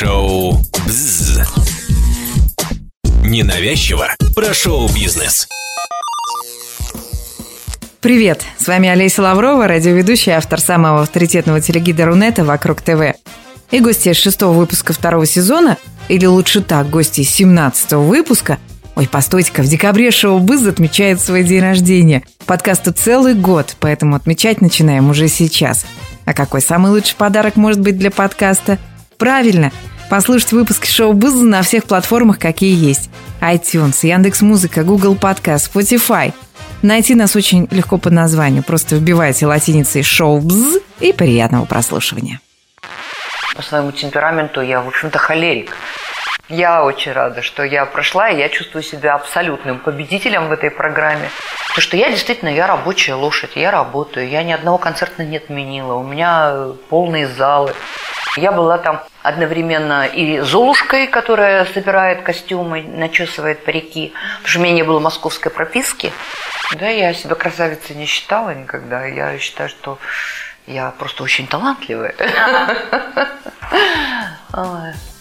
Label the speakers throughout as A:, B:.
A: Шоу «Бзз». Ненавязчиво про шоу-бизнес.
B: Привет, с вами Олеся Лаврова, радиоведущая, автор самого авторитетного телегида Рунета «Вокруг ТВ». И гости шестого выпуска второго сезона, или лучше так, гости 17 выпуска – Ой, постойте-ка, в декабре шоу «Быз» отмечает свой день рождения. Подкасту целый год, поэтому отмечать начинаем уже сейчас. А какой самый лучший подарок может быть для подкаста? Правильно, послушать выпуски шоу «Быз» на всех платформах, какие есть. iTunes, Яндекс.Музыка, Google Podcast, Spotify. Найти нас очень легко по названию. Просто вбивайте латиницей «Шоу БЗ» и приятного прослушивания.
C: По своему темпераменту я, в общем-то, холерик. Я очень рада, что я прошла, и я чувствую себя абсолютным победителем в этой программе. Потому что я действительно, я рабочая лошадь, я работаю, я ни одного концерта не отменила, у меня полные залы. Я была там одновременно и Золушкой, которая собирает костюмы, начесывает парики, потому что у меня не было московской прописки. Да, я себя красавицей не считала никогда. Я считаю, что я просто очень талантливая.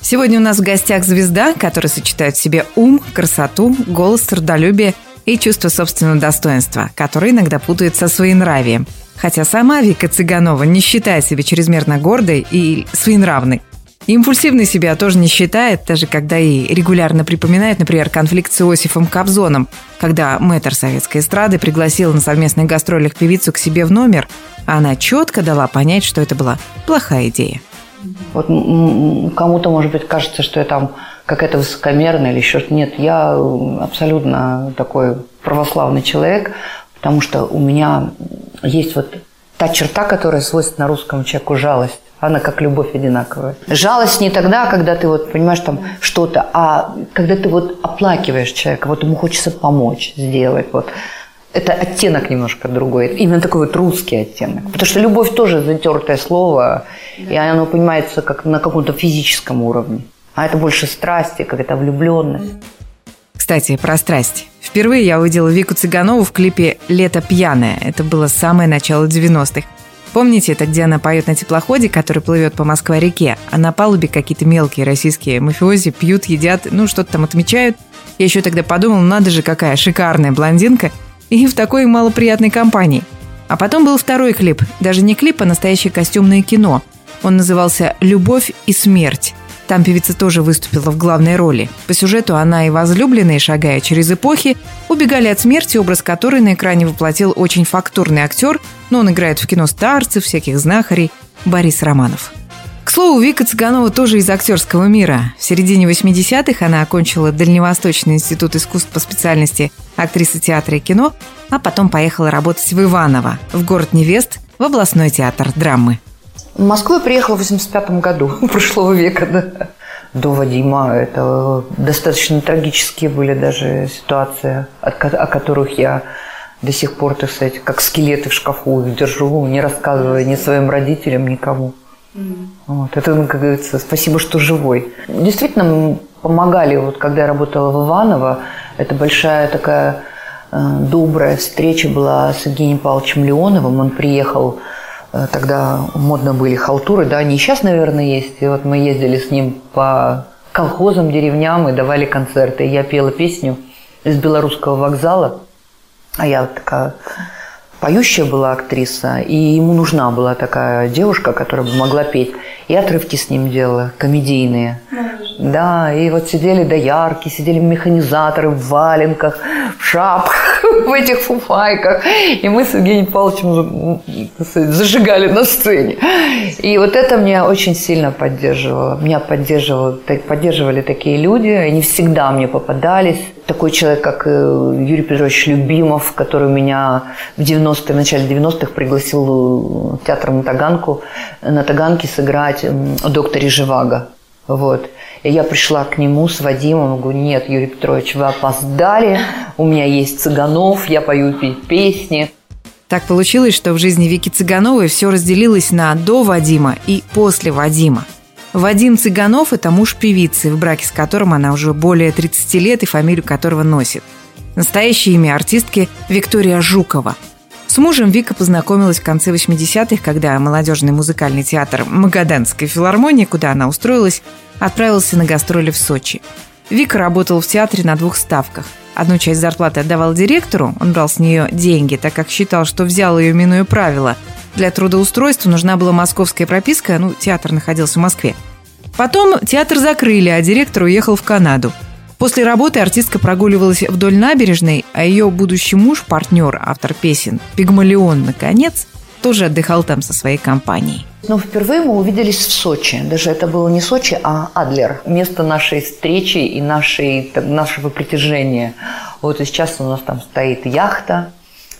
B: Сегодня у нас в гостях звезда, которая сочетает в себе ум, красоту, голос, трудолюбие и чувство собственного достоинства, которое иногда путают со своенравием. Хотя сама Вика Цыганова не считает себя чрезмерно гордой и своенравной. Импульсивной себя тоже не считает, даже когда ей регулярно припоминает, например, конфликт с Иосифом Кобзоном, когда мэтр советской эстрады пригласил на совместных гастролях певицу к себе в номер, а она четко дала понять, что это была плохая идея.
C: Вот кому-то, может быть, кажется, что я там какая-то высокомерная или еще что-то. Нет, я абсолютно такой православный человек, потому что у меня есть вот та черта, которая свойственна русскому человеку, жалость. Она как любовь одинаковая. Жалость не тогда, когда ты вот понимаешь там что-то, а когда ты вот оплакиваешь человека, вот ему хочется помочь сделать. Вот это оттенок немножко другой. Именно такой вот русский оттенок. Потому что любовь тоже затертое слово, да. и оно понимается как на каком-то физическом уровне. А это больше страсти, как это влюбленность.
B: Кстати, про страсть. Впервые я увидела Вику Цыганову в клипе «Лето пьяное». Это было самое начало 90-х. Помните, это где она поет на теплоходе, который плывет по Москва-реке, а на палубе какие-то мелкие российские мафиози пьют, едят, ну, что-то там отмечают. Я еще тогда подумала, надо же, какая шикарная блондинка – и в такой малоприятной компании. А потом был второй клип, даже не клип, а настоящее костюмное кино. Он назывался «Любовь и смерть». Там певица тоже выступила в главной роли. По сюжету она и возлюбленные, шагая через эпохи, убегали от смерти, образ которой на экране воплотил очень фактурный актер, но он играет в кино старцев, всяких знахарей, Борис Романов. К слову, Вика Цыганова тоже из актерского мира. В середине 80-х она окончила Дальневосточный институт искусств по специальности актрисы театра и кино, а потом поехала работать в Иваново, в город невест, в областной театр драмы.
C: В Москву я приехала в 85 году прошлого века, да. До Вадима это достаточно трагические были даже ситуации, о которых я до сих пор, так сказать, как скелеты в шкафу их держу, не рассказывая ни своим родителям, никому. Вот. Это, ну, как говорится, спасибо, что живой. Действительно, помогали, вот когда я работала в Иваново, это большая такая э, добрая встреча была с Евгением Павловичем Леоновым. Он приехал, тогда модно были халтуры, да, они сейчас, наверное, есть. И вот мы ездили с ним по колхозам, деревням и давали концерты. И я пела песню из белорусского вокзала, а я такая поющая была актриса, и ему нужна была такая девушка, которая бы могла петь. И отрывки с ним делала, комедийные. Да, и вот сидели доярки, сидели механизаторы в валенках, в шапках, в этих фуфайках. И мы с Евгением Павловичем зажигали на сцене. И вот это меня очень сильно поддерживало. Меня поддерживало, поддерживали такие люди. Они всегда мне попадались. Такой человек, как э, Юрий Петрович Любимов, который меня в 90-е, в начале 90-х пригласил в театр на Таганку, на Таганке сыграть о докторе Живаго. Вот. И я пришла к нему с Вадимом, говорю, нет, Юрий Петрович, вы опоздали, у меня есть Цыганов, я пою песни.
B: Так получилось, что в жизни Вики Цыгановой все разделилось на до Вадима и после Вадима. Вадим Цыганов – это муж певицы, в браке с которым она уже более 30 лет и фамилию которого носит. Настоящее имя артистки – Виктория Жукова. Мужем Вика познакомилась в конце 80-х, когда молодежный музыкальный театр Магаданской филармонии, куда она устроилась, отправился на гастроли в Сочи. Вика работал в театре на двух ставках. Одну часть зарплаты отдавал директору, он брал с нее деньги, так как считал, что взял ее минуя правила. Для трудоустройства нужна была московская прописка, ну, театр находился в Москве. Потом театр закрыли, а директор уехал в Канаду. После работы артистка прогуливалась вдоль набережной, а ее будущий муж, партнер, автор песен «Пигмалион», наконец, тоже отдыхал там со своей компанией.
C: Но ну, впервые мы увиделись в Сочи. Даже это было не Сочи, а Адлер. Место нашей встречи и нашей, нашего притяжения. Вот и сейчас у нас там стоит яхта,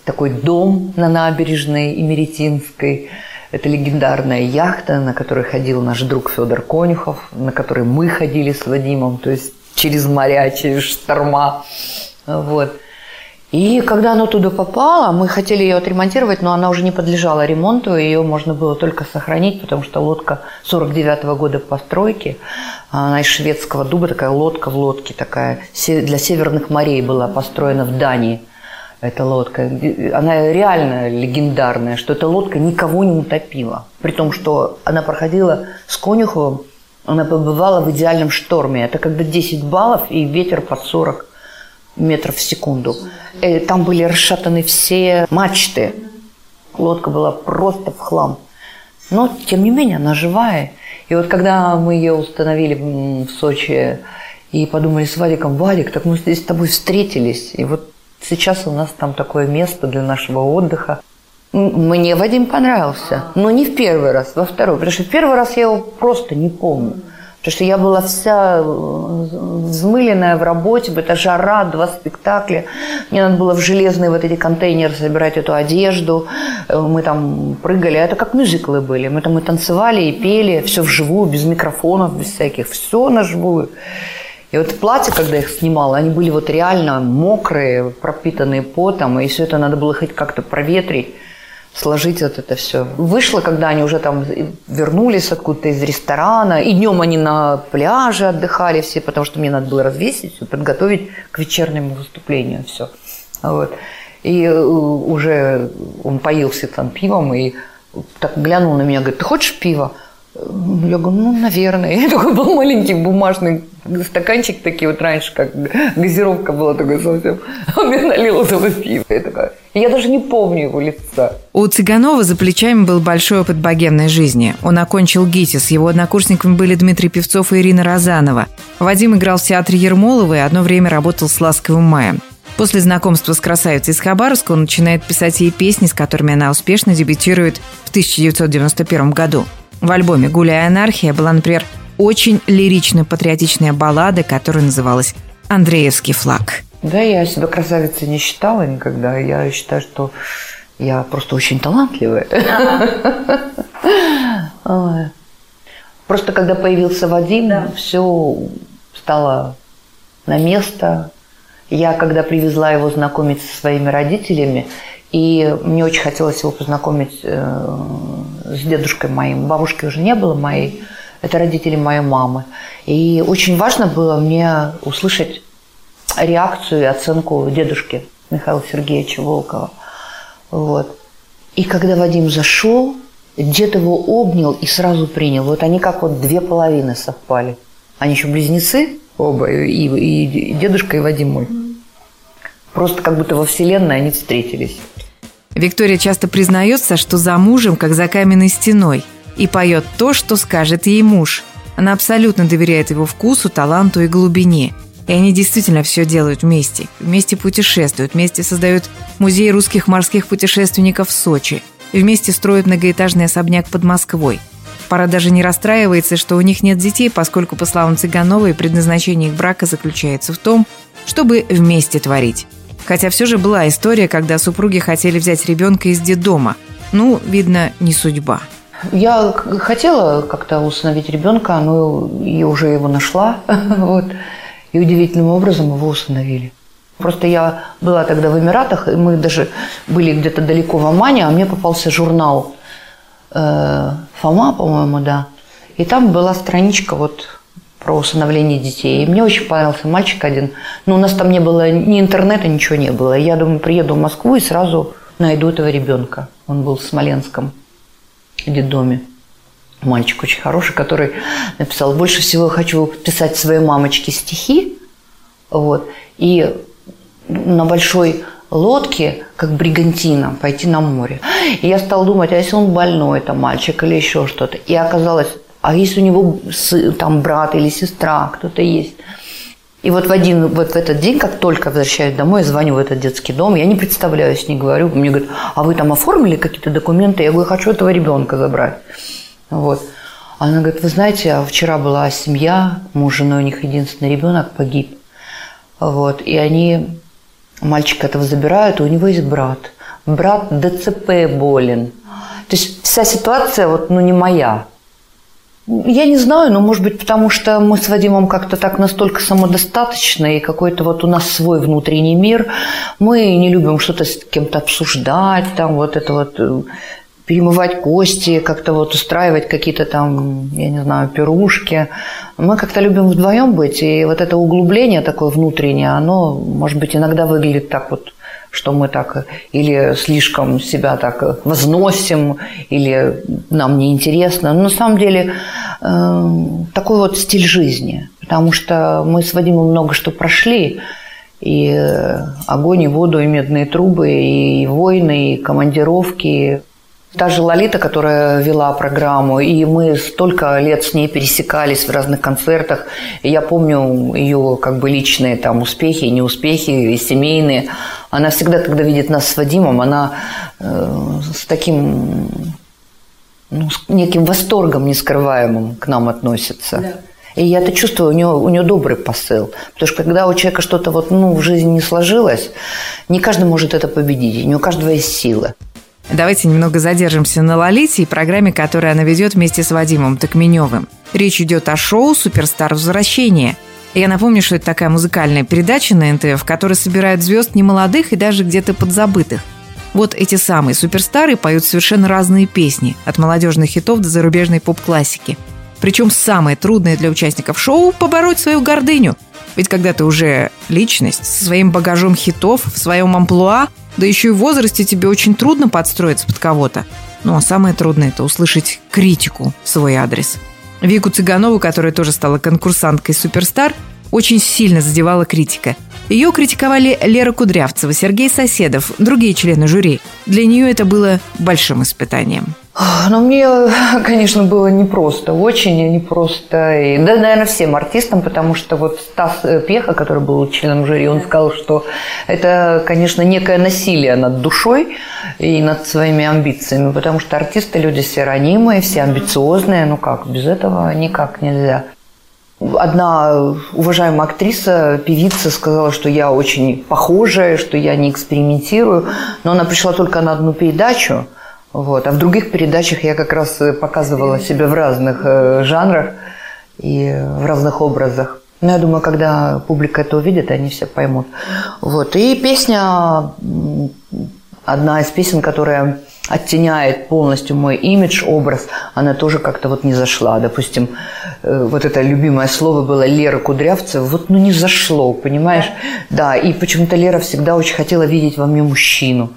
C: такой дом на набережной Имеретинской. Это легендарная яхта, на которой ходил наш друг Федор Конюхов, на которой мы ходили с Вадимом, то есть через моря, через шторма. Вот. И когда она туда попала, мы хотели ее отремонтировать, но она уже не подлежала ремонту, ее можно было только сохранить, потому что лодка 49 -го года постройки, она из шведского дуба, такая лодка в лодке, такая для северных морей была построена в Дании. Эта лодка, она реально легендарная, что эта лодка никого не утопила. При том, что она проходила с Конюховым, она побывала в идеальном шторме. Это когда 10 баллов и ветер под 40 метров в секунду. Э, там были расшатаны все мачты. Лодка была просто в хлам. Но, тем не менее, она живая. И вот когда мы ее установили в Сочи и подумали с Вадиком, Вадик, так мы здесь с тобой встретились. И вот сейчас у нас там такое место для нашего отдыха. Мне Вадим понравился, но не в первый раз, во второй. Потому что в первый раз я его просто не помню. Потому что я была вся э, взмыленная в работе, это жара, два спектакля. Мне надо было в железные вот эти контейнеры собирать эту одежду. Э, мы там прыгали. Это как мюзиклы были. Мы там и танцевали, и пели. Все вживую, без микрофонов, без всяких. Все на живую. И вот платья, когда их снимала, они были вот реально мокрые, пропитанные потом. И все это надо было хоть как-то проветрить сложить вот это все. Вышло, когда они уже там вернулись откуда-то из ресторана, и днем они на пляже отдыхали все, потому что мне надо было развесить подготовить к вечернему выступлению все. Вот. И э, уже он поился там пивом и так глянул на меня, говорит, ты хочешь пиво? Я говорю, ну, наверное. И такой был маленький бумажный стаканчик, такие вот раньше, как газировка была такой совсем. Он мне налил этого пива. Я такая, я даже не помню его лица.
B: У Цыганова за плечами был большой опыт богемной жизни. Он окончил ГИТИС. Его однокурсниками были Дмитрий Певцов и Ирина Розанова. Вадим играл в театре Ермолова и одно время работал с «Ласковым маем». После знакомства с красавицей из Хабаровска он начинает писать ей песни, с которыми она успешно дебютирует в 1991 году. В альбоме «Гуляя анархия» была, например, очень лирично-патриотичная баллада, которая называлась «Андреевский флаг».
C: Да, я себя красавицей не считала никогда. Я считаю, что я просто очень талантливая. Просто когда появился Вадим, все стало на место. Я, когда привезла его знакомить со своими родителями, и мне очень хотелось его познакомить э, с дедушкой моим. Бабушки уже не было моей. Это родители моей мамы. И очень важно было мне услышать реакцию и оценку дедушки Михаила Сергеевича Волкова. Вот. И когда Вадим зашел, дед его обнял и сразу принял. Вот они как вот две половины совпали. Они еще близнецы оба, и, и дедушка, и Вадим мой. Просто как будто во Вселенной они встретились.
B: Виктория часто признается, что за мужем, как за каменной стеной, и поет то, что скажет ей муж. Она абсолютно доверяет его вкусу, таланту и глубине. И они действительно все делают вместе. Вместе путешествуют, вместе создают музей русских морских путешественников в Сочи. Вместе строят многоэтажный особняк под Москвой. Пара даже не расстраивается, что у них нет детей, поскольку, по словам Цыгановой, предназначение их брака заключается в том, чтобы вместе творить. Хотя все же была история, когда супруги хотели взять ребенка из детдома. Ну, видно, не судьба.
C: Я хотела как-то усыновить ребенка, но я уже его нашла. вот. И удивительным образом его усыновили. Просто я была тогда в Эмиратах, и мы даже были где-то далеко в Омане, а мне попался журнал э, Фома, по-моему, да. И там была страничка вот про усыновление детей. И мне очень понравился мальчик один. Но у нас там не было ни интернета, ничего не было. Я думаю, приеду в Москву и сразу найду этого ребенка. Он был в Смоленском детдоме. мальчик очень хороший, который написал, больше всего я хочу писать своей мамочке стихи, вот, и на большой лодке, как бригантина, пойти на море. И я стала думать, а если он больной, это мальчик или еще что-то. И оказалось, а если у него там брат или сестра, кто-то есть. И вот в один, вот в этот день, как только возвращаюсь домой, я звоню в этот детский дом, я не представляюсь, не говорю, мне говорят, а вы там оформили какие-то документы? Я говорю, хочу этого ребенка забрать. Вот. Она говорит, вы знаете, а вчера была семья, муж, жена, у них единственный ребенок погиб. Вот. И они мальчика этого забирают, и у него есть брат. Брат ДЦП болен. То есть вся ситуация вот, ну, не моя. Я не знаю, но может быть потому, что мы с Вадимом как-то так настолько самодостаточны, и какой-то вот у нас свой внутренний мир. Мы не любим что-то с кем-то обсуждать, там вот это вот э, перемывать кости, как-то вот устраивать какие-то там, я не знаю, пирушки. Мы как-то любим вдвоем быть, и вот это углубление такое внутреннее, оно, может быть, иногда выглядит так вот что мы так или слишком себя так возносим, или нам неинтересно. Но на самом деле э, такой вот стиль жизни, потому что мы с Вадимом много что прошли, и огонь, и воду, и медные трубы, и войны, и командировки, Та же Лолита, которая вела программу, и мы столько лет с ней пересекались в разных концертах. И я помню ее как бы личные там успехи неуспехи, и семейные. Она всегда, когда видит нас с Вадимом, она э, с таким ну, с неким восторгом нескрываемым к нам относится. Да. И я это чувствую, у нее, у нее добрый посыл. Потому что когда у человека что-то вот, ну, в жизни не сложилось, не каждый может это победить, не у каждого есть сила.
B: Давайте немного задержимся на Лолите и программе, которую она ведет вместе с Вадимом Токменевым. Речь идет о шоу «Суперстар возвращения». Я напомню, что это такая музыкальная передача на НТВ, в которой собирают звезд немолодых и даже где-то подзабытых. Вот эти самые суперстары поют совершенно разные песни, от молодежных хитов до зарубежной поп-классики. Причем самое трудное для участников шоу – побороть свою гордыню. Ведь когда ты уже личность, со своим багажом хитов, в своем амплуа, да еще и в возрасте тебе очень трудно подстроиться под кого-то. Ну а самое трудное – это услышать критику в свой адрес. Вику Цыганову, которая тоже стала конкурсанткой «Суперстар», очень сильно задевала критика. Ее критиковали Лера Кудрявцева, Сергей Соседов, другие члены жюри. Для нее это было большим испытанием.
C: Ну, мне, конечно, было непросто, очень непросто. И, да, наверное, всем артистам, потому что вот Стас э, Пеха, который был членом жюри, он сказал, что это, конечно, некое насилие над душой и над своими амбициями, потому что артисты люди все ранимые, все амбициозные, ну как, без этого никак нельзя. Одна уважаемая актриса, певица сказала, что я очень похожая, что я не экспериментирую, но она пришла только на одну передачу – вот. А в других передачах я как раз э, показывала себя в разных э, жанрах и в разных образах. Но я думаю, когда публика это увидит, они все поймут. Вот. И песня, одна из песен, которая оттеняет полностью мой имидж, образ, она тоже как-то вот не зашла. Допустим, э, вот это любимое слово было Лера Кудрявцева, вот ну не зашло, понимаешь? Да, и почему-то Лера всегда очень хотела видеть во мне мужчину.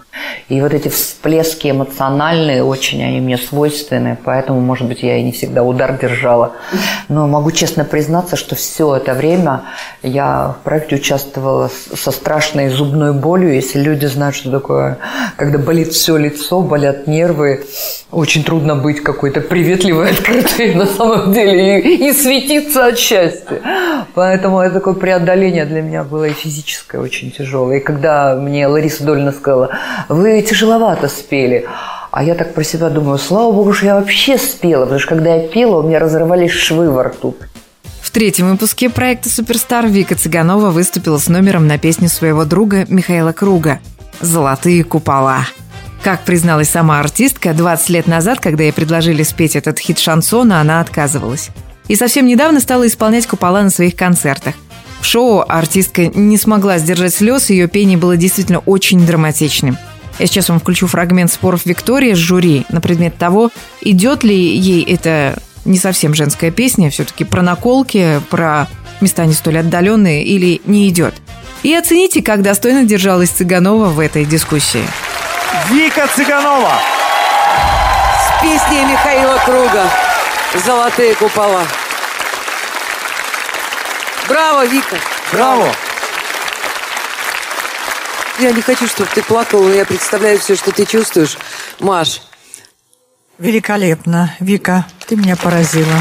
C: И вот эти всплески эмоциональные, очень они мне свойственны, поэтому, может быть, я и не всегда удар держала. Но могу честно признаться, что все это время я в проекте участвовала со страшной зубной болью. Если люди знают, что такое, когда болит все лицо, болят нервы, очень трудно быть какой-то приветливой, открытой на самом деле и, и светиться от счастья. Поэтому это такое преодоление для меня было и физическое очень тяжелое. И когда мне Лариса Дольна сказала, вы тяжеловато спели. А я так про себя думаю, слава богу, что я вообще спела, потому что когда я пела, у меня разрывались швы во рту.
B: В третьем выпуске проекта «Суперстар» Вика Цыганова выступила с номером на песню своего друга Михаила Круга «Золотые купола». Как призналась сама артистка, 20 лет назад, когда ей предложили спеть этот хит шансона, она отказывалась. И совсем недавно стала исполнять купола на своих концертах. В шоу артистка не смогла сдержать слез, ее пение было действительно очень драматичным – я сейчас вам включу фрагмент споров Виктории с жюри на предмет того, идет ли ей эта не совсем женская песня, все-таки про наколки, про места не столь отдаленные или не идет. И оцените, как достойно держалась Цыганова в этой дискуссии.
D: Вика Цыганова!
E: С песней Михаила Круга.
D: Золотые купола. Браво, Вика.
E: Браво!
D: Я не хочу, чтобы ты плакала, но я представляю все, что ты чувствуешь. Маш,
F: Великолепно. Вика, ты меня поразила.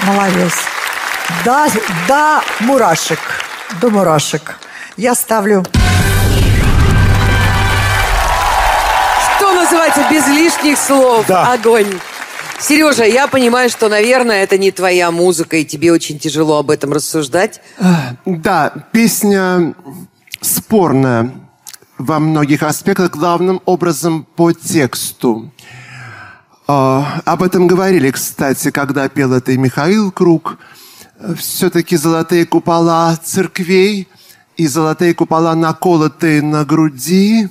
F: Молодец. Да, да, мурашек. До мурашек. Я ставлю
D: называется без лишних слов?
E: Да.
D: Огонь. Сережа, я понимаю, что, наверное, это не твоя музыка, и тебе очень тяжело об этом рассуждать.
G: Да, песня спорная во многих аспектах, главным образом по тексту. А, об этом говорили, кстати, когда пел это и Михаил Круг. Все-таки золотые купола церквей и золотые купола, наколотые на груди,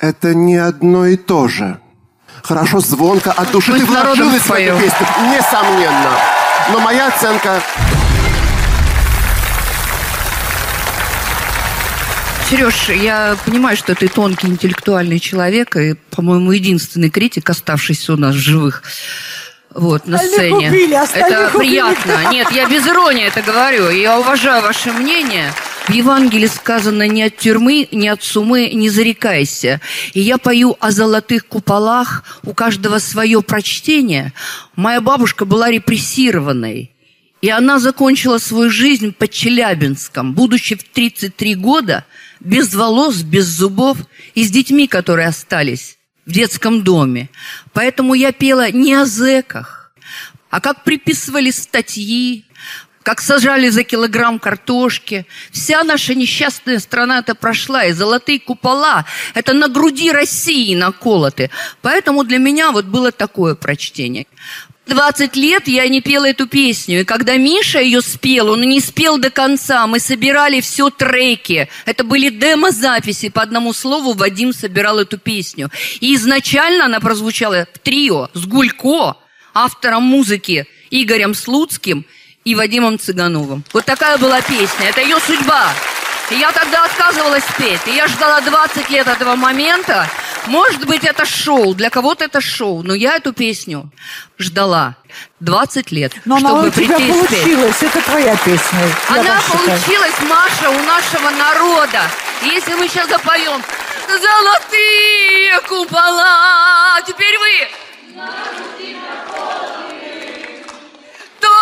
G: это не одно и то же. Хорошо, звонко, от души
B: Мы
G: ты вложилась в эту песню, несомненно. Но моя оценка
H: Сереж, я понимаю, что ты тонкий интеллектуальный человек и, по-моему, единственный критик, оставшийся у нас в живых. Вот, на
F: Остальных
H: сцене.
F: убили, остальных
H: это
F: убили.
H: приятно. Нет, я без иронии это говорю. Я уважаю ваше мнение. В Евангелии сказано «не от тюрьмы, не от сумы, не зарекайся». И я пою о золотых куполах, у каждого свое прочтение. Моя бабушка была репрессированной. И она закончила свою жизнь под Челябинском, будучи в 33 года, без волос, без зубов и с детьми, которые остались в детском доме. Поэтому я пела не о зэках, а как приписывали статьи, как сажали за килограмм картошки. Вся наша несчастная страна это прошла, и золотые купола – это на груди России наколоты. Поэтому для меня вот было такое прочтение. 20 лет я не пела эту песню, и когда Миша ее спел, он не спел до конца, мы собирали все треки. Это были демо-записи, по одному слову Вадим собирал эту песню. И изначально она прозвучала в трио с Гулько, автором музыки Игорем Слуцким и Вадимом Цыгановым. Вот такая была песня, это ее судьба. И я тогда отказывалась петь, и я ждала 20 лет этого момента. Может быть, это шоу, для кого-то это шоу, но я эту песню ждала 20 лет,
F: Но она
H: чтобы
F: у тебя
H: прийти и спеть.
F: получилась. Это твоя песня.
H: Она
F: считаю.
H: получилась, Маша, у нашего народа. И Если мы сейчас запоем «Золотые купола», теперь вы.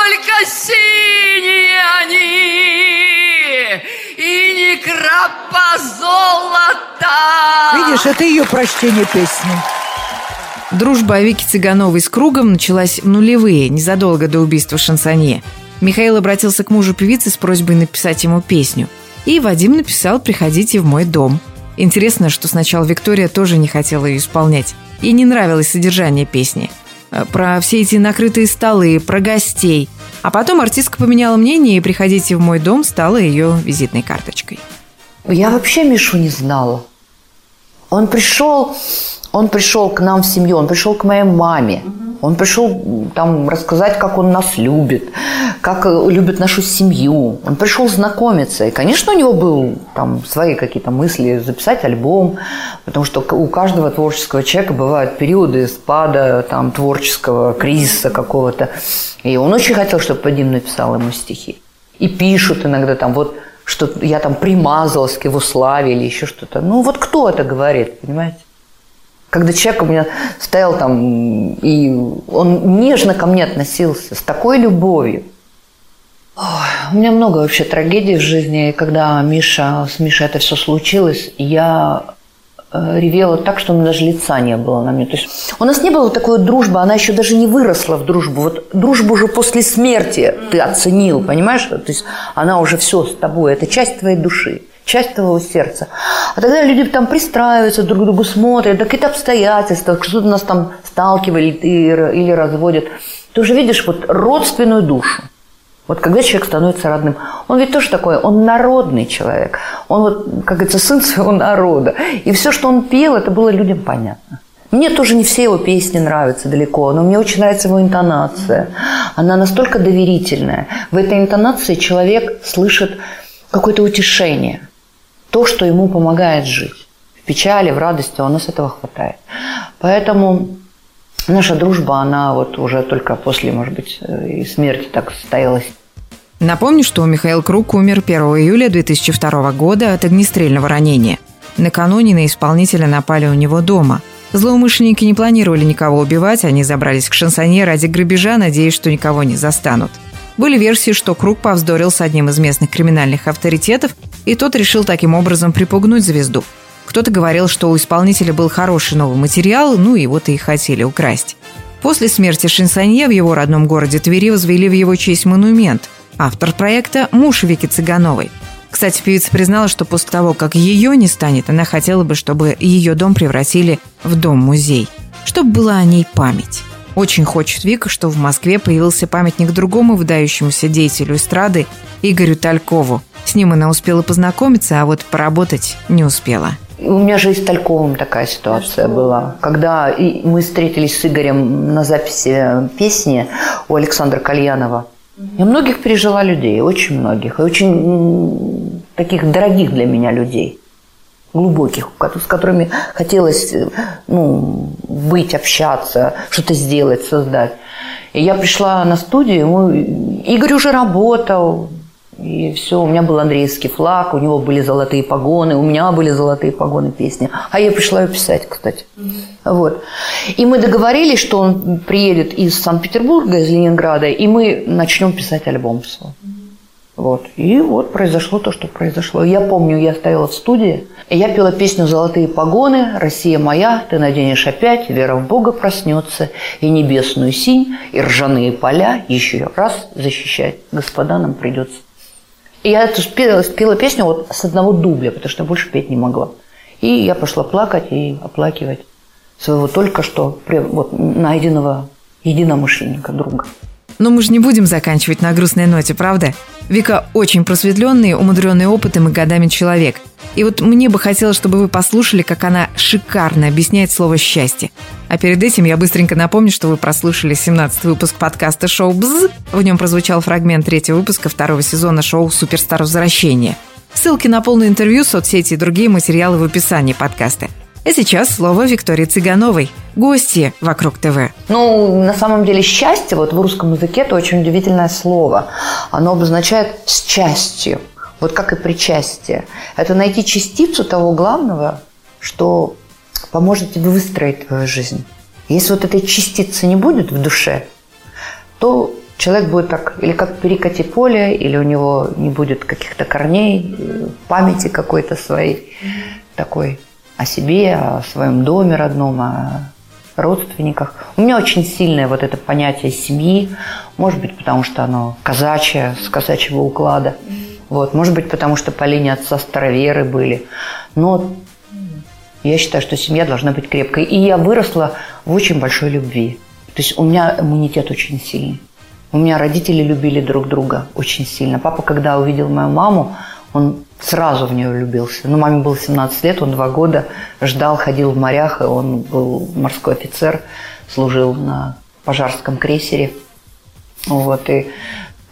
H: Только синие они, и не крапа золота.
F: Видишь, это ее прочтение песни.
B: Дружба Вики Цыгановой с Кругом началась в нулевые, незадолго до убийства Шансонье. Михаил обратился к мужу певицы с просьбой написать ему песню. И Вадим написал «Приходите в мой дом». Интересно, что сначала Виктория тоже не хотела ее исполнять. Ей не нравилось содержание песни. Э, Про все эти накрытые столы, про гостей. А потом артистка поменяла мнение, и «Приходите в мой дом» стала ее визитной карточкой.
C: Я вообще Мишу не знала. Он пришел, он пришел к нам в семью, он пришел к моей маме. Он пришел там рассказать, как он нас любит, как э, любит нашу семью. Он пришел знакомиться. И, конечно, у него был там свои какие-то мысли записать альбом, потому что у каждого творческого человека бывают периоды спада, там, творческого кризиса какого-то. И он очень хотел, чтобы Вадим написал ему стихи. И пишут иногда там, вот, что я там примазалась к его славе или еще что-то. Ну, вот кто это говорит, понимаете? Когда человек у меня стоял там, и он нежно ко мне относился, с такой любовью. Ой, у меня много вообще трагедий в жизни. И когда Миша, с Мишей это все случилось, я э, ревела так, что у меня даже лица не было на мне. То есть у нас не было такой дружбы, она еще даже не выросла в дружбу. Вот дружбу уже после смерти ты оценил, понимаешь? То есть она уже все с тобой, это часть твоей души часть твоего сердца. А тогда люди там пристраиваются, друг к другу смотрят, да какие-то обстоятельства, что-то нас там сталкивали или разводят. Ты уже видишь вот родственную душу. Вот когда человек становится родным, он ведь тоже такой, он народный человек. Он вот, как говорится, сын своего народа. И все, что он пел, это было людям понятно. Мне тоже не все его песни нравятся далеко, но мне очень нравится его интонация. Она настолько доверительная. В этой интонации человек слышит какое-то утешение. То, что ему помогает жить. В печали, в радости, у нас этого хватает. Поэтому Наша дружба, она вот уже только после, может быть, э, смерти так состоялась.
B: Напомню, что Михаил Круг умер 1 июля 2002 года от огнестрельного ранения. Накануне на исполнителя напали у него дома. Злоумышленники не планировали никого убивать, они забрались к шансоне ради грабежа, надеясь, что никого не застанут. Были версии, что Круг повздорил с одним из местных криминальных авторитетов, и тот решил таким образом припугнуть звезду. Кто-то говорил, что у исполнителя был хороший новый материал, ну и вот и хотели украсть. После смерти Шинсанье в его родном городе Твери возвели в его честь монумент. Автор проекта – муж Вики Цыгановой. Кстати, певица признала, что после того, как ее не станет, она хотела бы, чтобы ее дом превратили в дом-музей, чтобы была о ней память. Очень хочет Вика, что в Москве появился памятник другому выдающемуся деятелю эстрады Игорю Талькову. С ним она успела познакомиться, а вот поработать не успела.
C: У меня же и с Тальковым такая ситуация была. Когда мы встретились с Игорем на записи песни у Александра Кальянова, я многих пережила людей, очень многих, и очень таких дорогих для меня людей, глубоких, с которыми хотелось ну, быть, общаться, что-то сделать, создать. И я пришла на студию, мы... Игорь уже работал, и все, у меня был Андреевский флаг, у него были золотые погоны, у меня были золотые погоны песни. А я пришла ее писать, кстати. Mm-hmm. Вот. И мы договорились, что он приедет из Санкт-Петербурга, из Ленинграда, и мы начнем писать альбом свой. Вот. И вот произошло то, что произошло. Я помню, я стояла в студии, и я пела песню «Золотые погоны», «Россия моя», «Ты наденешь опять», «Вера в Бога проснется», и «Небесную синь», и «Ржаные поля» еще раз защищать. Господа, нам придется. И я эту спела, спела песню вот с одного дубля, потому что больше петь не могла. И я пошла плакать и оплакивать своего только что вот, найденного единомышленника, друга.
B: Но мы же не будем заканчивать на грустной ноте, правда? Вика очень просветленный, умудренный опытом и годами человек. И вот мне бы хотелось, чтобы вы послушали, как она шикарно объясняет слово «счастье». А перед этим я быстренько напомню, что вы прослушали 17 выпуск подкаста «Шоу БЗ». В нем прозвучал фрагмент третьего выпуска второго сезона шоу «Суперстар Возвращение». Ссылки на полное интервью, соцсети и другие материалы в описании подкаста. А сейчас слово Виктории Цыгановой, гости «Вокруг ТВ».
C: Ну, на самом деле счастье, вот в русском языке это очень удивительное слово. Оно обозначает «с частью», вот как и причастие. Это найти частицу того главного, что поможет тебе выстроить твою жизнь. Если вот этой частицы не будет в душе, то человек будет так, или как перекати поле, или у него не будет каких-то корней, памяти какой-то своей такой о себе, о своем доме родном, о родственниках. У меня очень сильное вот это понятие семьи, может быть, потому что оно казачье, с казачьего уклада. Вот, может быть, потому что по линии отца староверы были. Но я считаю, что семья должна быть крепкой. И я выросла в очень большой любви. То есть у меня иммунитет очень сильный. У меня родители любили друг друга очень сильно. Папа, когда увидел мою маму, он сразу в нее влюбился. Ну, маме было 17 лет, он два года ждал, ходил в морях, и он был морской офицер, служил на пожарском крейсере. Вот, и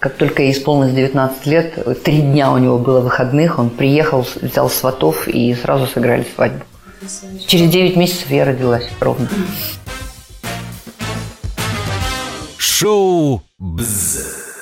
C: как только ей исполнилось 19 лет, три дня у него было выходных, он приехал, взял сватов и сразу сыграли свадьбу. Через 9 месяцев я родилась ровно.
A: Шоу «Бзз».